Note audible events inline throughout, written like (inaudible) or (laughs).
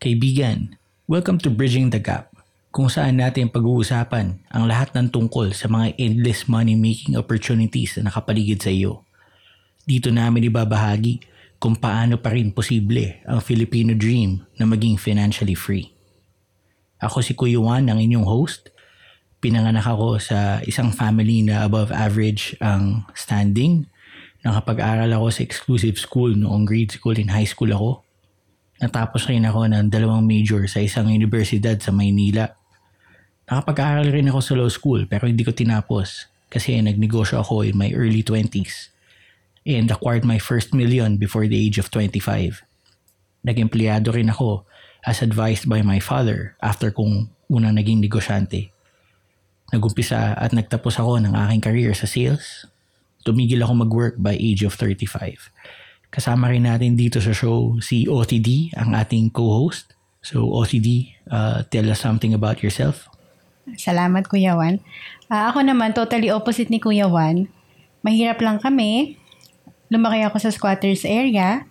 Kaibigan, welcome to Bridging the Gap, kung saan natin pag-uusapan ang lahat ng tungkol sa mga endless money-making opportunities na nakapaligid sa iyo. Dito namin ibabahagi kung paano pa rin posible ang Filipino dream na maging financially free. Ako si Kuya Juan, ang inyong host. Pinanganak ako sa isang family na above average ang standing. Nakapag-aral ako sa exclusive school noong grade school and high school ako Natapos rin ako ng dalawang major sa isang universidad sa Maynila. Nakapag-aaral rin ako sa law school pero hindi ko tinapos kasi nagnegosyo ako in my early 20s and acquired my first million before the age of 25. Nag-empleyado rin ako as advised by my father after kong unang naging negosyante. Nagumpisa at nagtapos ako ng aking career sa sales. Tumigil ako mag-work by age of 35 Kasama rin natin dito sa show si OTD, ang ating co-host. So OTD, uh, tell us something about yourself. Salamat Kuya Juan. Uh, ako naman, totally opposite ni Kuya Juan. Mahirap lang kami. Lumaki ako sa squatters area.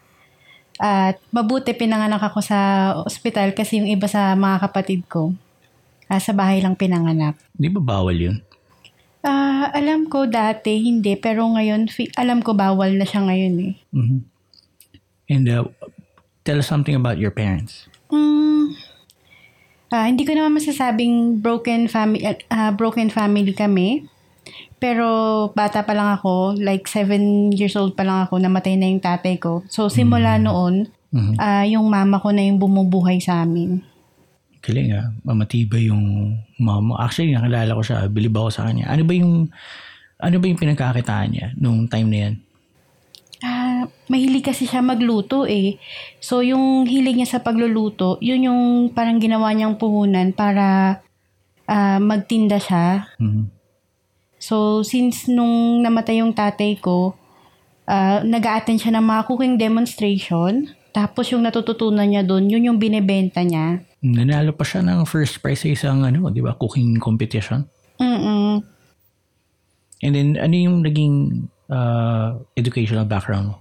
At mabuti pinanganak ako sa ospital kasi yung iba sa mga kapatid ko. Uh, sa bahay lang pinanganak. Di ba bawal yun? Ah, uh, alam ko dati hindi pero ngayon fi- alam ko bawal na siya ngayon eh. Mm-hmm. And uh, tell us something about your parents. Mm, uh, hindi ko naman masasabing broken family uh, broken family kami. Pero bata pa lang ako, like 7 years old pa lang ako, namatay na yung tatay ko. So simula mm-hmm. noon, mm-hmm. Uh, yung mama ko na yung bumubuhay sa amin. Galing ah. Mamatibay yung mama. Actually, nakilala ko siya. Bilib ako sa kanya. Ano ba yung ano ba yung pinagkakitaan niya nung time na yan? Ah, mahilig kasi siya magluto eh. So, yung hilig niya sa pagluluto, yun yung parang ginawa niyang puhunan para uh, magtinda siya. Mm-hmm. So, since nung namatay yung tatay ko, uh, nag-a-attend siya ng mga cooking demonstration. Tapos yung natututunan niya doon, yun yung binebenta niya. Nanalo pa siya ng first prize sa isang ano, 'di ba, cooking competition. Mm. And then ano yung naging uh, educational background mo?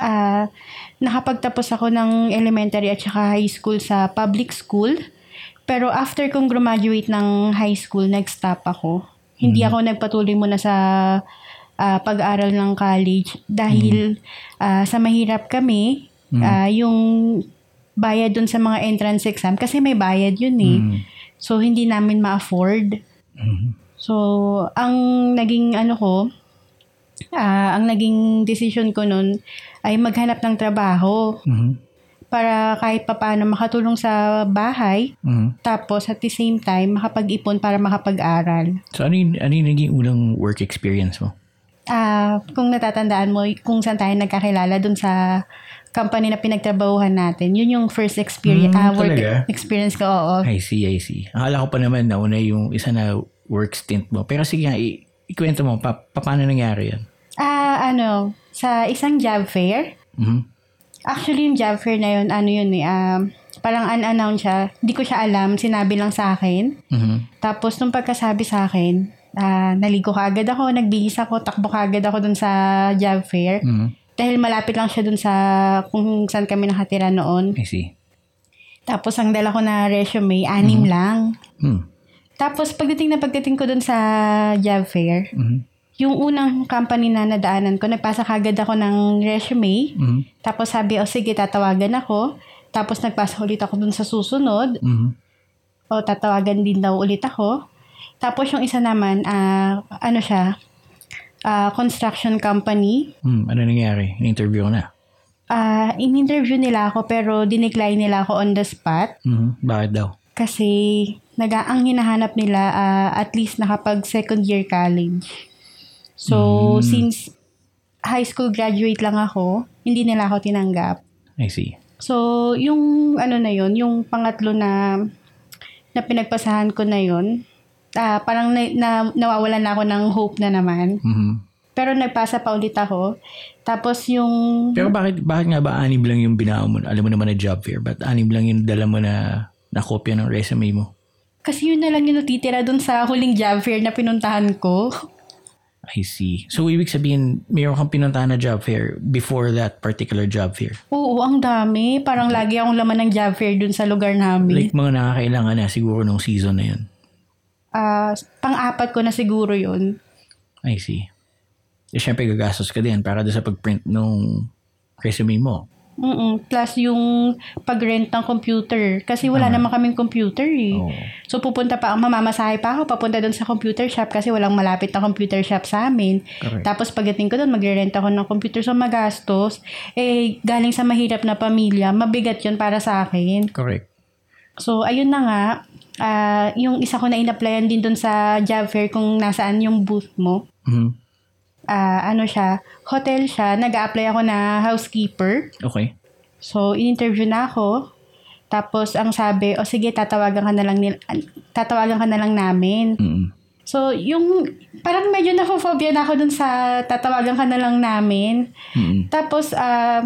Ah, uh, nakapagtapos ako ng elementary at saka high school sa public school. Pero after kong graduate ng high school, nag-stop ako. Hindi mm. ako nagpatuloy muna sa uh, pag-aaral ng college dahil mm. uh, sa mahirap kami, mm. uh, yung bayad dun sa mga entrance exam kasi may bayad yun eh. Mm. So, hindi namin ma-afford. Mm-hmm. So, ang naging ano ko, uh, ang naging decision ko nun ay maghanap ng trabaho. Mm-hmm. Para kahit papaano makatulong sa bahay. Mm-hmm. Tapos, at the same time, makapag-ipon para makapag-aral. So, ano yung, ano yung naging unang work experience mo? Ah, uh, kung natatandaan mo kung saan tayo nagkakilala dun sa company na pinagtrabahuhan natin. Yun yung first experience, mm, uh, work talaga? experience ko. Oo. I see, I see. Akala ko pa naman na una yung isa na work stint mo. Pero sige nga, i- ikwento mo, pa, pa paano nangyari yan? Ah, uh, ano, sa isang job fair. Mm-hmm. Actually, yung job fair na yun, ano yun eh, um, parang unannounced siya. Hindi ko siya alam, sinabi lang sa akin. Mm-hmm. Tapos, nung pagkasabi sa akin, uh, naligo ka agad ako, nagbihis ako, takbo ka agad ako dun sa job fair. Mm-hmm. Dahil malapit lang siya dun sa kung saan kami nakatira noon. I see. Tapos ang dala ko na resume, anim mm-hmm. lang. Mm. Tapos pagdating na pagdating ko dun sa job fair, mm-hmm. yung unang company na nadaanan ko, nagpasa kagad ako ng resume. Mm-hmm. Tapos sabi, o oh, sige, tatawagan ako. Tapos nagpasa ulit ako dun sa susunod. Mm-hmm. O tatawagan din daw ulit ako. Tapos yung isa naman, uh, ano siya, uh, construction company. Hmm, ano nangyari? In-interview na? Uh, in-interview nila ako pero dinecline nila ako on the spot. Mm-hmm. Bakit daw? Kasi naga ang hinahanap nila uh, at least nakapag second year college. So, mm. since high school graduate lang ako, hindi nila ako tinanggap. I see. So, yung ano na yon yung pangatlo na na pinagpasahan ko na yon uh, parang na, na, nawawalan na ako ng hope na naman. Mm-hmm. Pero nagpasa pa ulit ako. Tapos yung... Pero bakit, bakit nga ba anim lang yung binawa mo? Alam mo naman na job fair. Ba't anim lang yung dala mo na, na kopya ng resume mo? Kasi yun na lang yung natitira dun sa huling job fair na pinuntahan ko. I see. So, ibig sabihin, mayroon kang pinuntahan na job fair before that particular job fair. Oo, ang dami. Parang lagi akong laman ng job fair dun sa lugar namin. Like, mga nakakailangan na siguro nung season na yun. Ah, pang-apat ko na siguro yun. I see. Eh, syempre, gagastos ka din para doon sa pag-print nung resume mo. Mm Plus yung pag-rent ng computer. Kasi wala naman kaming computer eh. Oo. So pupunta pa, mamamasahe pa ako papunta doon sa computer shop kasi walang malapit na computer shop sa amin. Correct. Tapos pagdating ko doon, magre-rent ako ng computer. So magastos. Eh, galing sa mahirap na pamilya, mabigat yun para sa akin. Correct. So, ayun na nga. Ah, yung isa ko na in-applyan din doon sa job fair kung nasaan yung booth mo. Mhm. Ah, ano siya, hotel siya. Nag-a-apply ako na housekeeper. Okay. So, in-interview na ako. Tapos, ang sabi, o sige, tatawagan ka na lang, nil- tatawagan ka na lang namin. mm So, yung, parang medyo nafophobia na ako dun sa tatawagan ka na lang namin. mm Tapos, ah,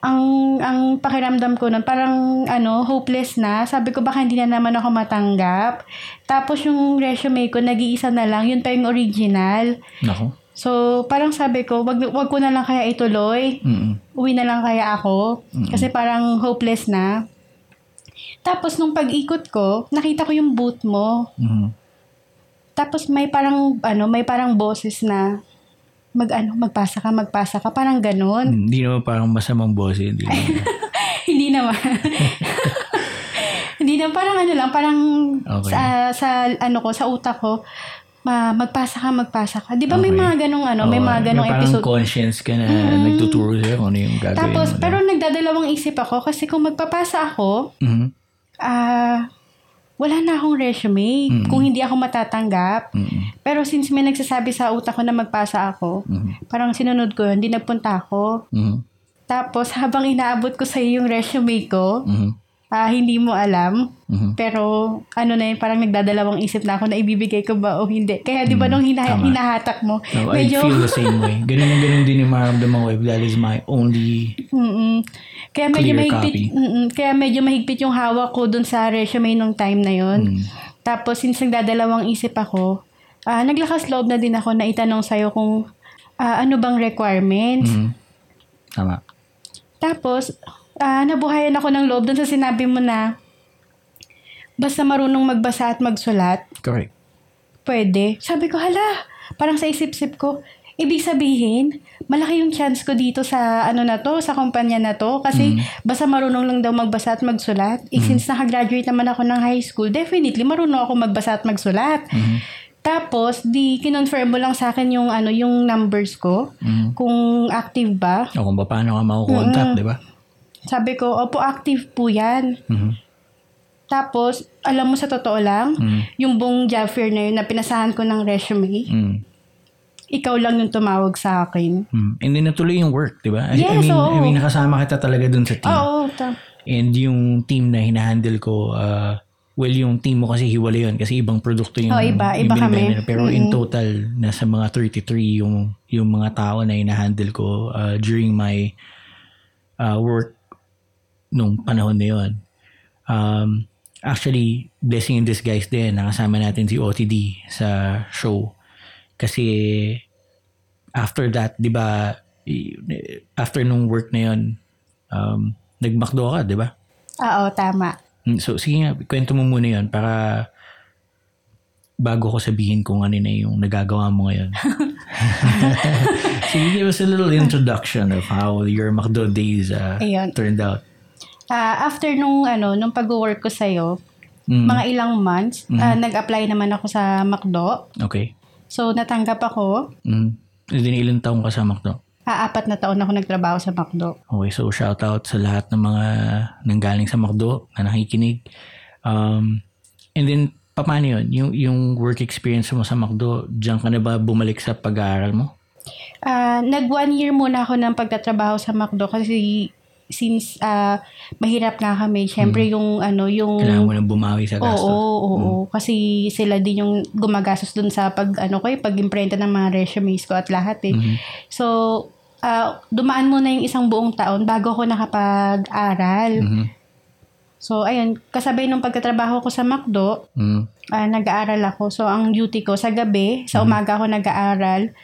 ang, ang pakiramdam ko nun, parang, ano, hopeless na. Sabi ko, baka hindi na naman ako matanggap. Tapos, yung resume ko, nag-iisa na lang. Yun pa yung original. Nako. So, parang sabi ko, wag, wag ko na lang kaya ituloy mm uwi na lang kaya ako. Kasi parang hopeless na. Tapos nung pag-ikot ko, nakita ko yung booth mo. Mhm. Tapos may parang ano, may parang boses na mag ano, magpasa ka, magpasa ka, parang ganun. Hindi naman parang masamang boss. Hindi naman. (laughs) Hindi naman. (laughs) Hindi na parang ano lang, parang Okay. sa sa ano ko, sa utak ko, ma, magpasa ka, magpasa ka. 'Di ba may Okay. mga ganong ano, may Oo, mga ganong na parang episode. conscience ka na nagtuturo sa'yo kung ano yung gagawin Tapos, mo. pero nagdadalawang isip ako kasi kung magpapasa ako, Mhm. ah, wala na akong resume Mm. kung hindi ako matatanggap. Mhm. Pero since may nagsasabi sa utak ko na magpasa ako, Mhm. parang sinunod ko yun, hindi nagpunta ako. Mhm. Tapos (laughs) habang inaabot ko sa yung resume ko, Mhm. Ah, hindi mo alam. Mhm. Pero ano na yun, parang nagdadalawang isip na ako na ibibigay ko ba o hindi. Kaya di ba nung hina- tama. hinahatak mo, No, I medyo... feel the same way. Ganun yung ganun din yung maramdaman ko if that is my only Mm-mm. Kaya medyo Clear mahigpit, kaya medyo mahigpit yung hawak ko dun sa resume nung time na yon. Mm. Tapos since nagdadalawang isip ako, ah naglakas loob na din ako na itanong sa'yo kung ah, ano bang requirements. Mhm. Tama. Tapos, ah, nabuhayan ako ng loob dun sa sinabi mo na basta marunong magbasa at magsulat, Correct. pwede. Sabi ko, hala, parang sa isip-isip ko, ibig sabihin, malaki yung chance ko dito sa ano na to, sa kumpanya na to. Kasi basta marunong lang daw magbasa at magsulat. Eh, since nakagraduate naman ako ng high school, definitely marunong ako magbasa at magsulat. Mhm. Tapos, di kinonfirm mo lang sa akin yung ano yung numbers ko, Mhm. kung active ba. O kung paano ka makukontak, di ba? Sabi ko, opo, active po yan. Mhm. Tapos, alam mo sa totoo lang, Mhm. yung buong job fair na yun na pinasahan ko ng resume, Mhm. ikaw lang yung tumawag sa akin. Mhm. And then natuloy yung work, di ba? I, I Yes, mean, oo. I mean, nakasama kita talaga dun sa team. Oo, ta- And yung team na hinahandle ko, uh, well, yung team mo kasi hiwalay yun kasi ibang produkto yung Oh, iba. yung Iba kami. binibenta nila. Pero in Mm-mm. total, nasa mga 33 yung, yung mga tao na hinahandle ko uh, during my uh, work nung panahon na yun. Um, actually, blessing in disguise din. Nakasama natin si OTD sa show. Kasi after that, di ba, after nung work na yun, um, nagmakdo ka, di ba? Oo, tama. Mm, So, sige nga, kwento mo muna yun para bago ko sabihin kung ano na yung nagagawa mo ngayon. (laughs) sige, give us a little introduction of how your McDo days uh, Ayun. turned out. Ah, after nung ano, nung pag-work ko sa'yo, Mm, mga ilang months, ah, nag-apply naman ako sa McDo. okay. So, natanggap ako. Mm. Then, ilang taong ka sa McDo? Ah, apat na taon ako nagtrabaho sa McDo. Okay, so shout out sa lahat ng mga nanggaling sa McDo na nakikinig. Um, and then, paano yun? Yung, yung work experience mo sa McDo, diyan ka na ba bumalik sa pag-aaral mo? Ah, nag one year muna ako ng pagtatrabaho sa McDo kasi since ah, mahirap nga kami, syempre yung ano, yung Kailangan mo nang bumawi sa Oo, gasto. oo, oo. Kasi sila din yung gumagastos dun sa pag, ano ko, eh, pag-imprenta ng mga resumes ko at lahat eh. Mhm. So, ah, dumaan muna yung isang buong taon bago ako nakapag-aral. Mhm. So, ayun, kasabay nung pagkatrabaho ko sa McDo, Mm. ah, nag-aaral ako. So, ang duty ko sa gabi, sa Mhm. umaga ako nag-aaral.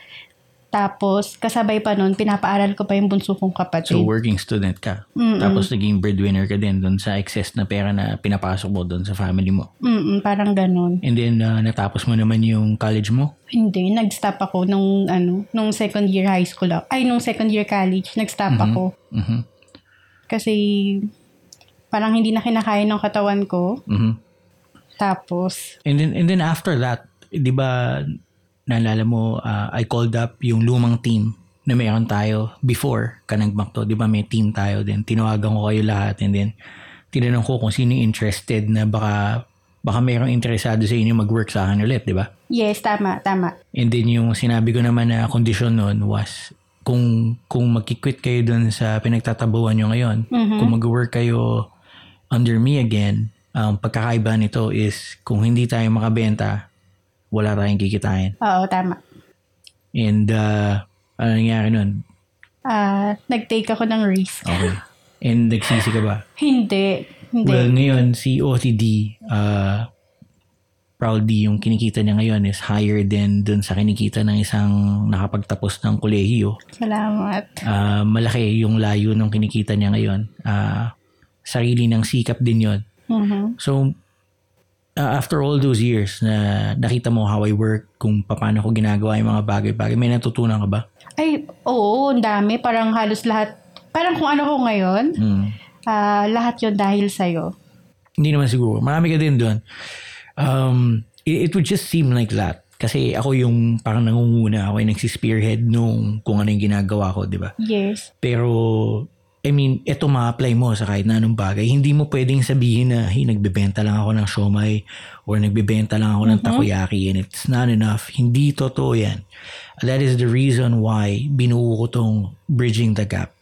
Tapos, kasabay pa nun, pinapaaral ko pa yung bunso kong So, kapatid. working student ka. Mm-mm. Tapos, naging breadwinner ka din doon sa excess na pera na pinapasok mo doon sa family mo. Mm-mm, parang ganun. And then, uh, natapos mo naman yung college mo. Hindi, nag-stop ako nung, ano, nung second year high school. ako. Ay, nung second year college, nag-stop Mhm. ako. Mhm. Kasi, parang hindi na kinakaya ng katawan ko. Mhm. Tapos, And then, and then after that, di ba, naalala mo, uh, I called up yung lumang team na meron tayo before ka nagmakto. Di ba may team tayo din. Tinawagan ko kayo lahat and then tinanong ko kung sino interested na baka baka mayroong interesado sa inyo mag-work sa akin ulit, di ba? yes, tama, tama. And then yung sinabi ko naman na condition noon was kung kung magki-quit kayo dun sa pinagtatabuhan nyo ngayon, Mhm. kung mag-work kayo under me again, ang pagkakaiba nito is kung hindi tayo makabenta, wala tayong kikitain. Oo, tama. And uh, ano nangyari nun? Ah, nag-take ako ng risk. Okay. And nagsisi ka ba? (laughs) Hindi. Hindi. Well, ngayon, si OTD, uh, proudly yung kinikita niya ngayon is higher than dun sa kinikita ng isang nakapagtapos ng kolehiyo. Salamat. Ah, malaki yung layo ng kinikita niya ngayon. Ah, sarili ng sikap din yon. Mhm. So, ah, after all those years na nakita mo how I work, kung paano ko ginagawa yung mga bagay-bagay, may natutunan ka ba? Ay, oo, ang dami. Parang halos lahat. Parang kung ano ko ngayon, Hmm. ah, lahat yon dahil sa'yo. Hindi naman siguro. Marami ka din doon. Um, it, it would just seem like that. Kasi ako yung parang nangunguna, ako yung nagsispearhead nung kung ano yung ginagawa ko, di ba? Yes. Pero, I mean, ito ma-apply mo sa kahit na anong bagay. Hindi mo pwedeng sabihin na, hey, nagbebenta lang ako ng siomay or nagbebenta lang ako ng takoyaki and it's not enough. Hindi totoo yan. That is the reason why binuo ko tong Bridging the Gap.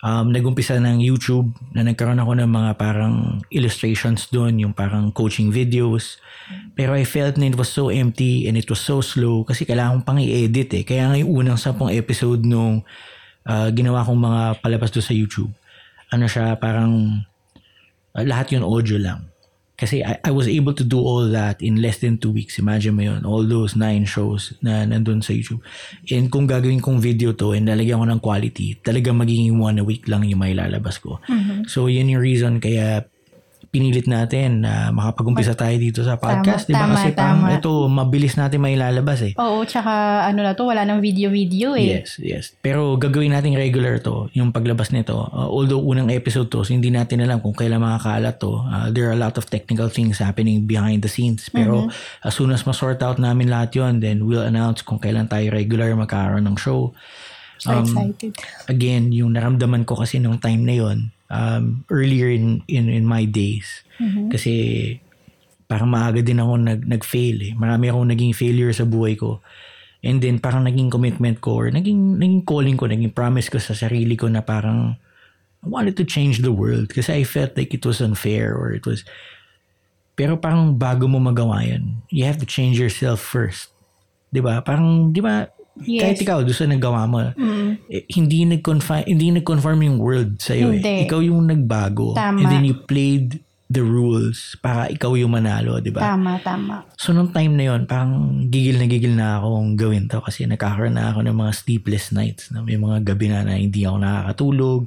Um, nagumpisa ng YouTube na nagkaroon ako ng mga parang illustrations doon, yung parang coaching videos. Pero I felt na it was so empty and it was so slow kasi kailangan kong pang i-edit eh. Kaya nga yung unang sampung episode nung uh, ginawa kong mga palabas doon sa YouTube, ano siya, parang uh, lahat yun audio lang. Kasi I, I was able to do all that in less than two weeks. Imagine mo yun, all those nine shows na nandun sa YouTube. And kung gagawin kong video to and lalagyan ko ng quality, talaga magiging one a week lang yung may lalabas ko. So yun yung reason kaya pinilit natin na makapag-umpisa tayo dito sa podcast. Tama, di ba? tama, Kasi tama. ito, mabilis natin may lalabas eh. Oo, tsaka ano na to, wala nang video-video eh. Yes, yes. Pero gagawin natin regular to, yung paglabas nito. Uh, although unang episode to, so hindi natin alam kung kailan makakalat to. Uh, there are a lot of technical things happening behind the scenes. Pero as soon as ma-sort out namin lahat yon then we'll announce kung kailan tayo regular magkakaroon ng show. So Um, excited. Again, yung naramdaman ko kasi nung time na yon um, earlier in, in, in my days. Mhm. Kasi parang maaga din ako nag, nag-fail eh. Marami akong naging failure sa buhay ko. And then parang naging commitment ko or naging, naging calling ko, naging promise ko sa sarili ko na parang I wanted to change the world kasi I felt like it was unfair or it was... Pero parang bago mo magawa yun, you have to change yourself first. 'Di ba? Parang, di ba, Yes. kahit ikaw, doon sa nagawa mo, Mm. eh, hindi nag-conform, hindi nag-conform yung world sa iyo eh. Ikaw yung nagbago. Tama. And then you played the rules para ikaw yung manalo, di ba? Tama, tama. So nung time na yon, parang gigil na gigil na akong gawin to kasi nagkakaroon na ako ng mga sleepless nights. Na may mga gabi na, na hindi ako nakakatulog.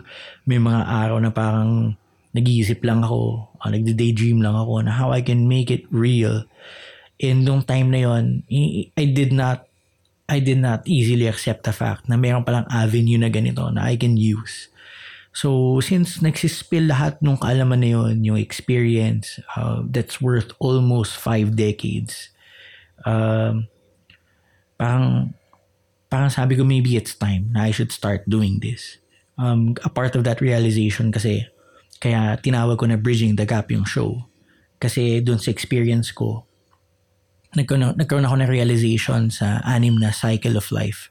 May mga araw na parang nag-iisip lang ako, uh, nagde-daydream lang ako na how I can make it real. And nung time na yon, I, I did not I did not easily accept the fact na mayroon palang avenue na ganito na I can use. So, since nagsispill lahat nung kaalaman na yun, yung experience uh, that's worth almost five decades, um, parang, parang sabi ko maybe it's time na I should start doing this. Um, a part of that realization kasi, kaya tinawag ko na Bridging the Gap yung show. Kasi dun sa experience ko, nagkaroon, nagkaroon ako ng realization sa anim na cycle of life.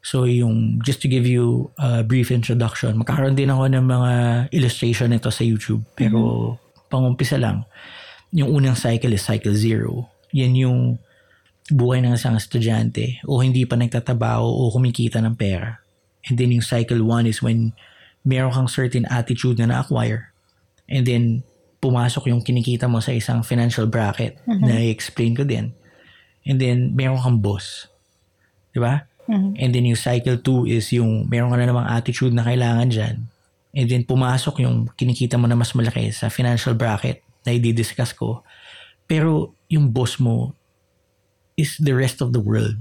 So yung, just to give you a brief introduction, magkakaroon din ako ng mga illustration nito sa YouTube. Pero pangumpisa lang, yung unang cycle is cycle zero. Yan yung buhay ng isang estudyante o hindi pa nagtatrabaho o kumikita ng pera. And then yung cycle one is when meron kang certain attitude na na-acquire. And then pumasok yung kinikita mo sa isang financial bracket na i-explain ko din. And then, meron kang boss. Di ba? Mhm. And then yung cycle 2 is yung meron ka na namang attitude na kailangan dyan. And then pumasok yung kinikita mo na mas malaki sa financial bracket na i-discuss ko. Pero yung boss mo is the rest of the world.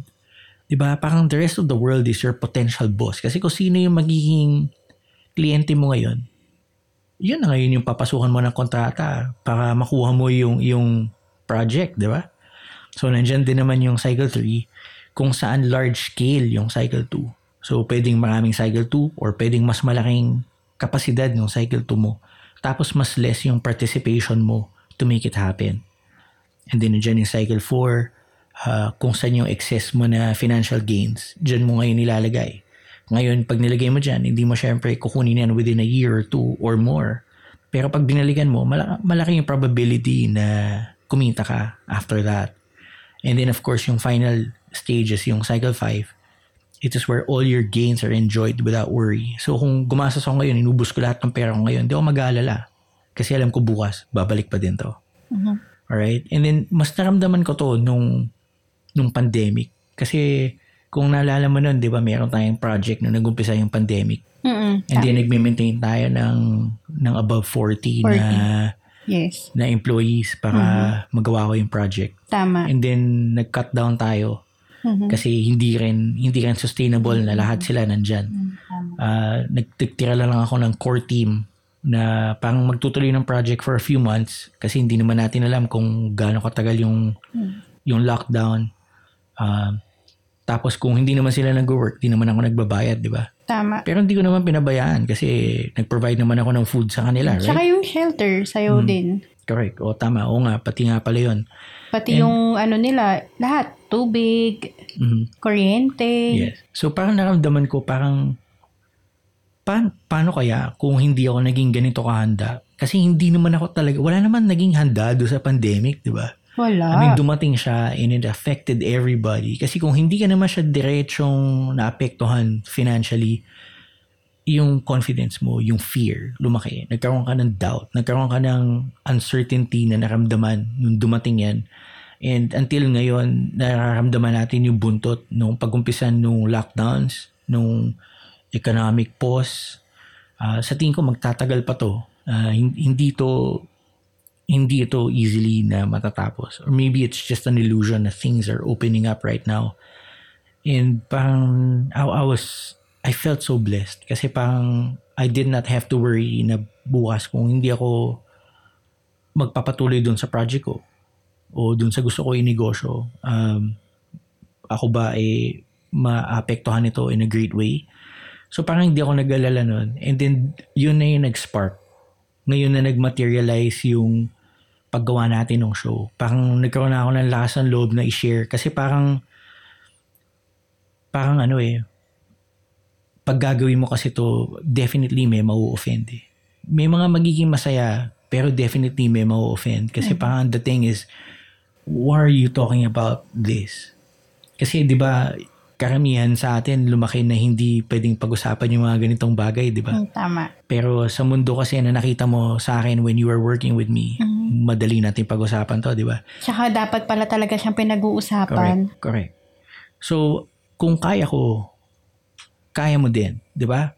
'Di ba? Parang the rest of the world is your potential boss. Kasi kung sino yung magiging kliyente mo ngayon, yun na ngayon yung papasukan mo ng kontrata para makuha mo yung, yung project, di ba? So, nandyan din naman yung cycle 3 kung saan large scale yung cycle 2. So, pwedeng maraming cycle 2 or pwedeng mas malaking kapasidad ng cycle 2 mo. Tapos, mas less yung participation mo to make it happen. And then, nandyan yung cycle 4, uh, kung saan yung excess mo na financial gains, dyan mo ngayon nilalagay. Ngayon, pag nilagay mo dyan, hindi mo syempre kukunin yan within a year or two or more. Pero pag binalikan mo, malaki, malaki yung probability na kumita ka after that. And then of course, yung final stages, yung cycle 5, it is where all your gains are enjoyed without worry. So kung gumastos ako ngayon, inubos ko lahat ng pera ko ngayon, di ako mag-aalala. Kasi alam ko bukas, babalik pa din to. Mhm. Alright? And then, mas naramdaman ko to nung, nung pandemic. Kasi, kung naalala mo nun, di ba, meron tayong project nung nag-umpisa yung pandemic. Mm-mm. And then, nag-maintain tayo ng, ng above 40, 40. na Yes. na employees para magawa ko yung project. Tama. And then, nag-cut down tayo Mhm. kasi hindi rin, hindi rin sustainable na lahat sila nandyan. Tama. Uh, nagtitira lang ako ng core team na pang magtutuloy ng project for a few months kasi hindi naman natin alam kung gaano katagal yung yung lockdown. Um, tapos kung hindi naman sila nag-work, di naman ako nagbabayad, di ba? Tama. Pero hindi ko naman pinabayaan kasi nag-provide naman ako ng food sa kanila, Tsaka right? yung shelter, sa'yo Mm. din. Correct. O tama. O nga, pati nga pala yun. Pati yung ano nila, lahat. Tubig, Mhm. kuryente. Yes. So parang naramdaman ko parang pa- paano kaya kung hindi ako naging ganito kahanda? Kasi hindi naman ako talaga, wala naman naging handa do sa pandemic, di ba? Wala. I mean, dumating siya and it affected everybody. Kasi kung hindi ka naman siya diretsong naapektuhan financially, yung confidence mo, yung fear, lumaki. Nagkaroon ka ng doubt. Nagkaroon ka ng uncertainty na naramdaman nung dumating yan. And until ngayon, nararamdaman natin yung buntot nung pagumpisan nung lockdowns, nung economic pause. Ah, sa tingin ko magtatagal pa to. Hin- hindi to hindi ito easily na matatapos. Or maybe it's just an illusion na things are opening up right now. And parang I, I was, I felt so blessed kasi parang I did not have to worry na bukas kung hindi ako magpapatuloy dun sa project ko o dun sa gusto ko inegosyo. Um, ako ba eh maapektuhan ito in a great way? So parang hindi ako nag-alala nun. And then yun na yung nag-spark. Ngayon na nag-materialize yung paggawa natin ng show. Parang nagkaroon na ako ng lakas ng loob na i-share kasi parang parang ano eh pag gagawin mo kasi to definitely may mau-offend eh. May mga magiging masaya pero definitely may mau-offend kasi parang the thing is why are you talking about this? Kasi 'di ba karamihan sa atin lumaki na hindi pwedeng pag-usapan yung mga ganitong bagay, 'di ba? Mm, Tama. Pero sa mundo kasi na nakita mo sa akin when you were working with me, madali natin pag-usapan to, di ba? Tsaka dapat pala talaga siyang pinag-uusapan. Correct. Correct. So, kung kaya ko, kaya mo din, di ba?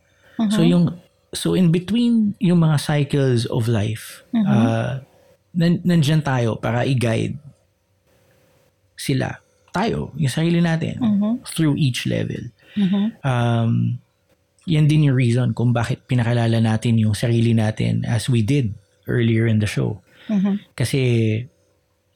So, yung, so in between yung mga cycles of life, uh, nan, nandyan tayo para i-guide sila. Tayo, yung sarili natin, Mhm. through each level. Mhm. um, yan din yung reason kung bakit pinakalala natin yung sarili natin as we did earlier in the show. Mhm. Kasi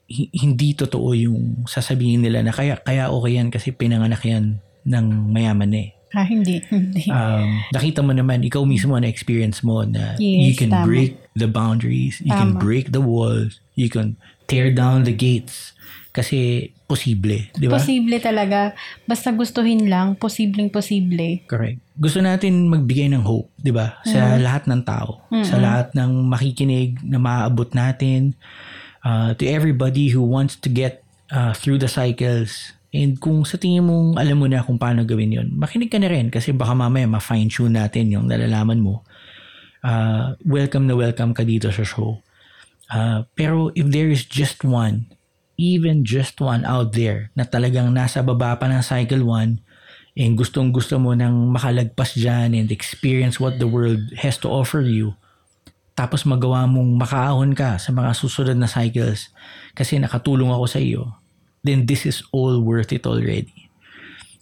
hi- hindi totoo yung sasabihin nila na kaya, kaya okay yan kasi pinanganak yan ng mayaman eh. Ah, hindi. (laughs) Hindi. Um, nakita mo naman, ikaw mismo na experience mo na you Yes, can tama. break the boundaries, you can Tama. break the walls, you can tear down the gates kasi posible, di ba? Posible talaga. Basta gustuhin lang, posibleng posible. Correct. Gusto natin magbigay ng hope, 'di ba? Sa lahat ng tao, sa lahat ng makikinig na maaabot natin, uh, to everybody who wants to get uh, through the cycles. And kung sa tingin mong alam mo na kung paano gawin 'yon, makinig ka na rin kasi baka mamaya ma-fine tune natin yung nalalaman mo. Uh, welcome na welcome ka dito sa show. Uh, pero if there is just one, even just one out there na talagang nasa baba pa ng cycle 1 and gustong gusto mo nang makalagpas dyan and experience what the world has to offer you, tapos magawa mong makaahon ka sa mga susunod na cycles kasi nakatulong ako sa iyo, then this is all worth it already.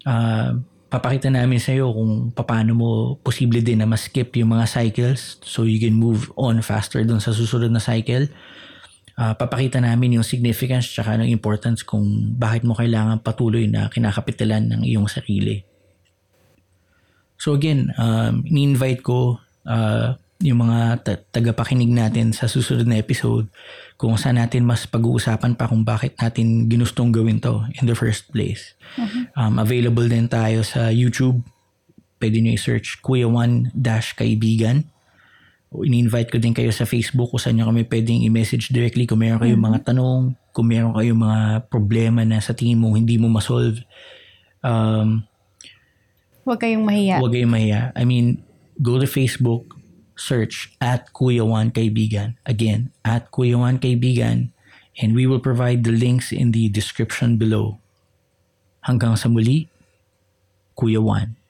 Uh, papakita namin sa iyo kung paano mo posible din na ma-skip yung mga cycles so you can move on faster dun sa susunod na cycle. Uh, papakita namin yung significance tsaka ng importance kung bakit mo kailangan patuloy na kinakapitalan ng iyong sarili. So again, um, ni-invite ko uh, yung mga ta- tagapakinig natin sa susunod na episode kung saan natin mas pag-uusapan pa kung bakit natin ginustong gawin to in the first place. Mm-hmm. Um, available din tayo sa YouTube. Pwede nyo i-search Kuya One Ini-invite ko din kayo sa Facebook kung saan nyo kami pwedeng i-message directly kung meron kayong mga tanong, kung meron kayong mga problema na sa tingin mo hindi mo masolve. Um, Huwag kayong mahiya. Huwag kayong mahiya. I mean, go to Facebook, search at Kuya Juan Kaibigan. Again, at Kuya Juan Kaibigan. And we will provide the links in the description below. Hanggang sa muli, Kuya Juan.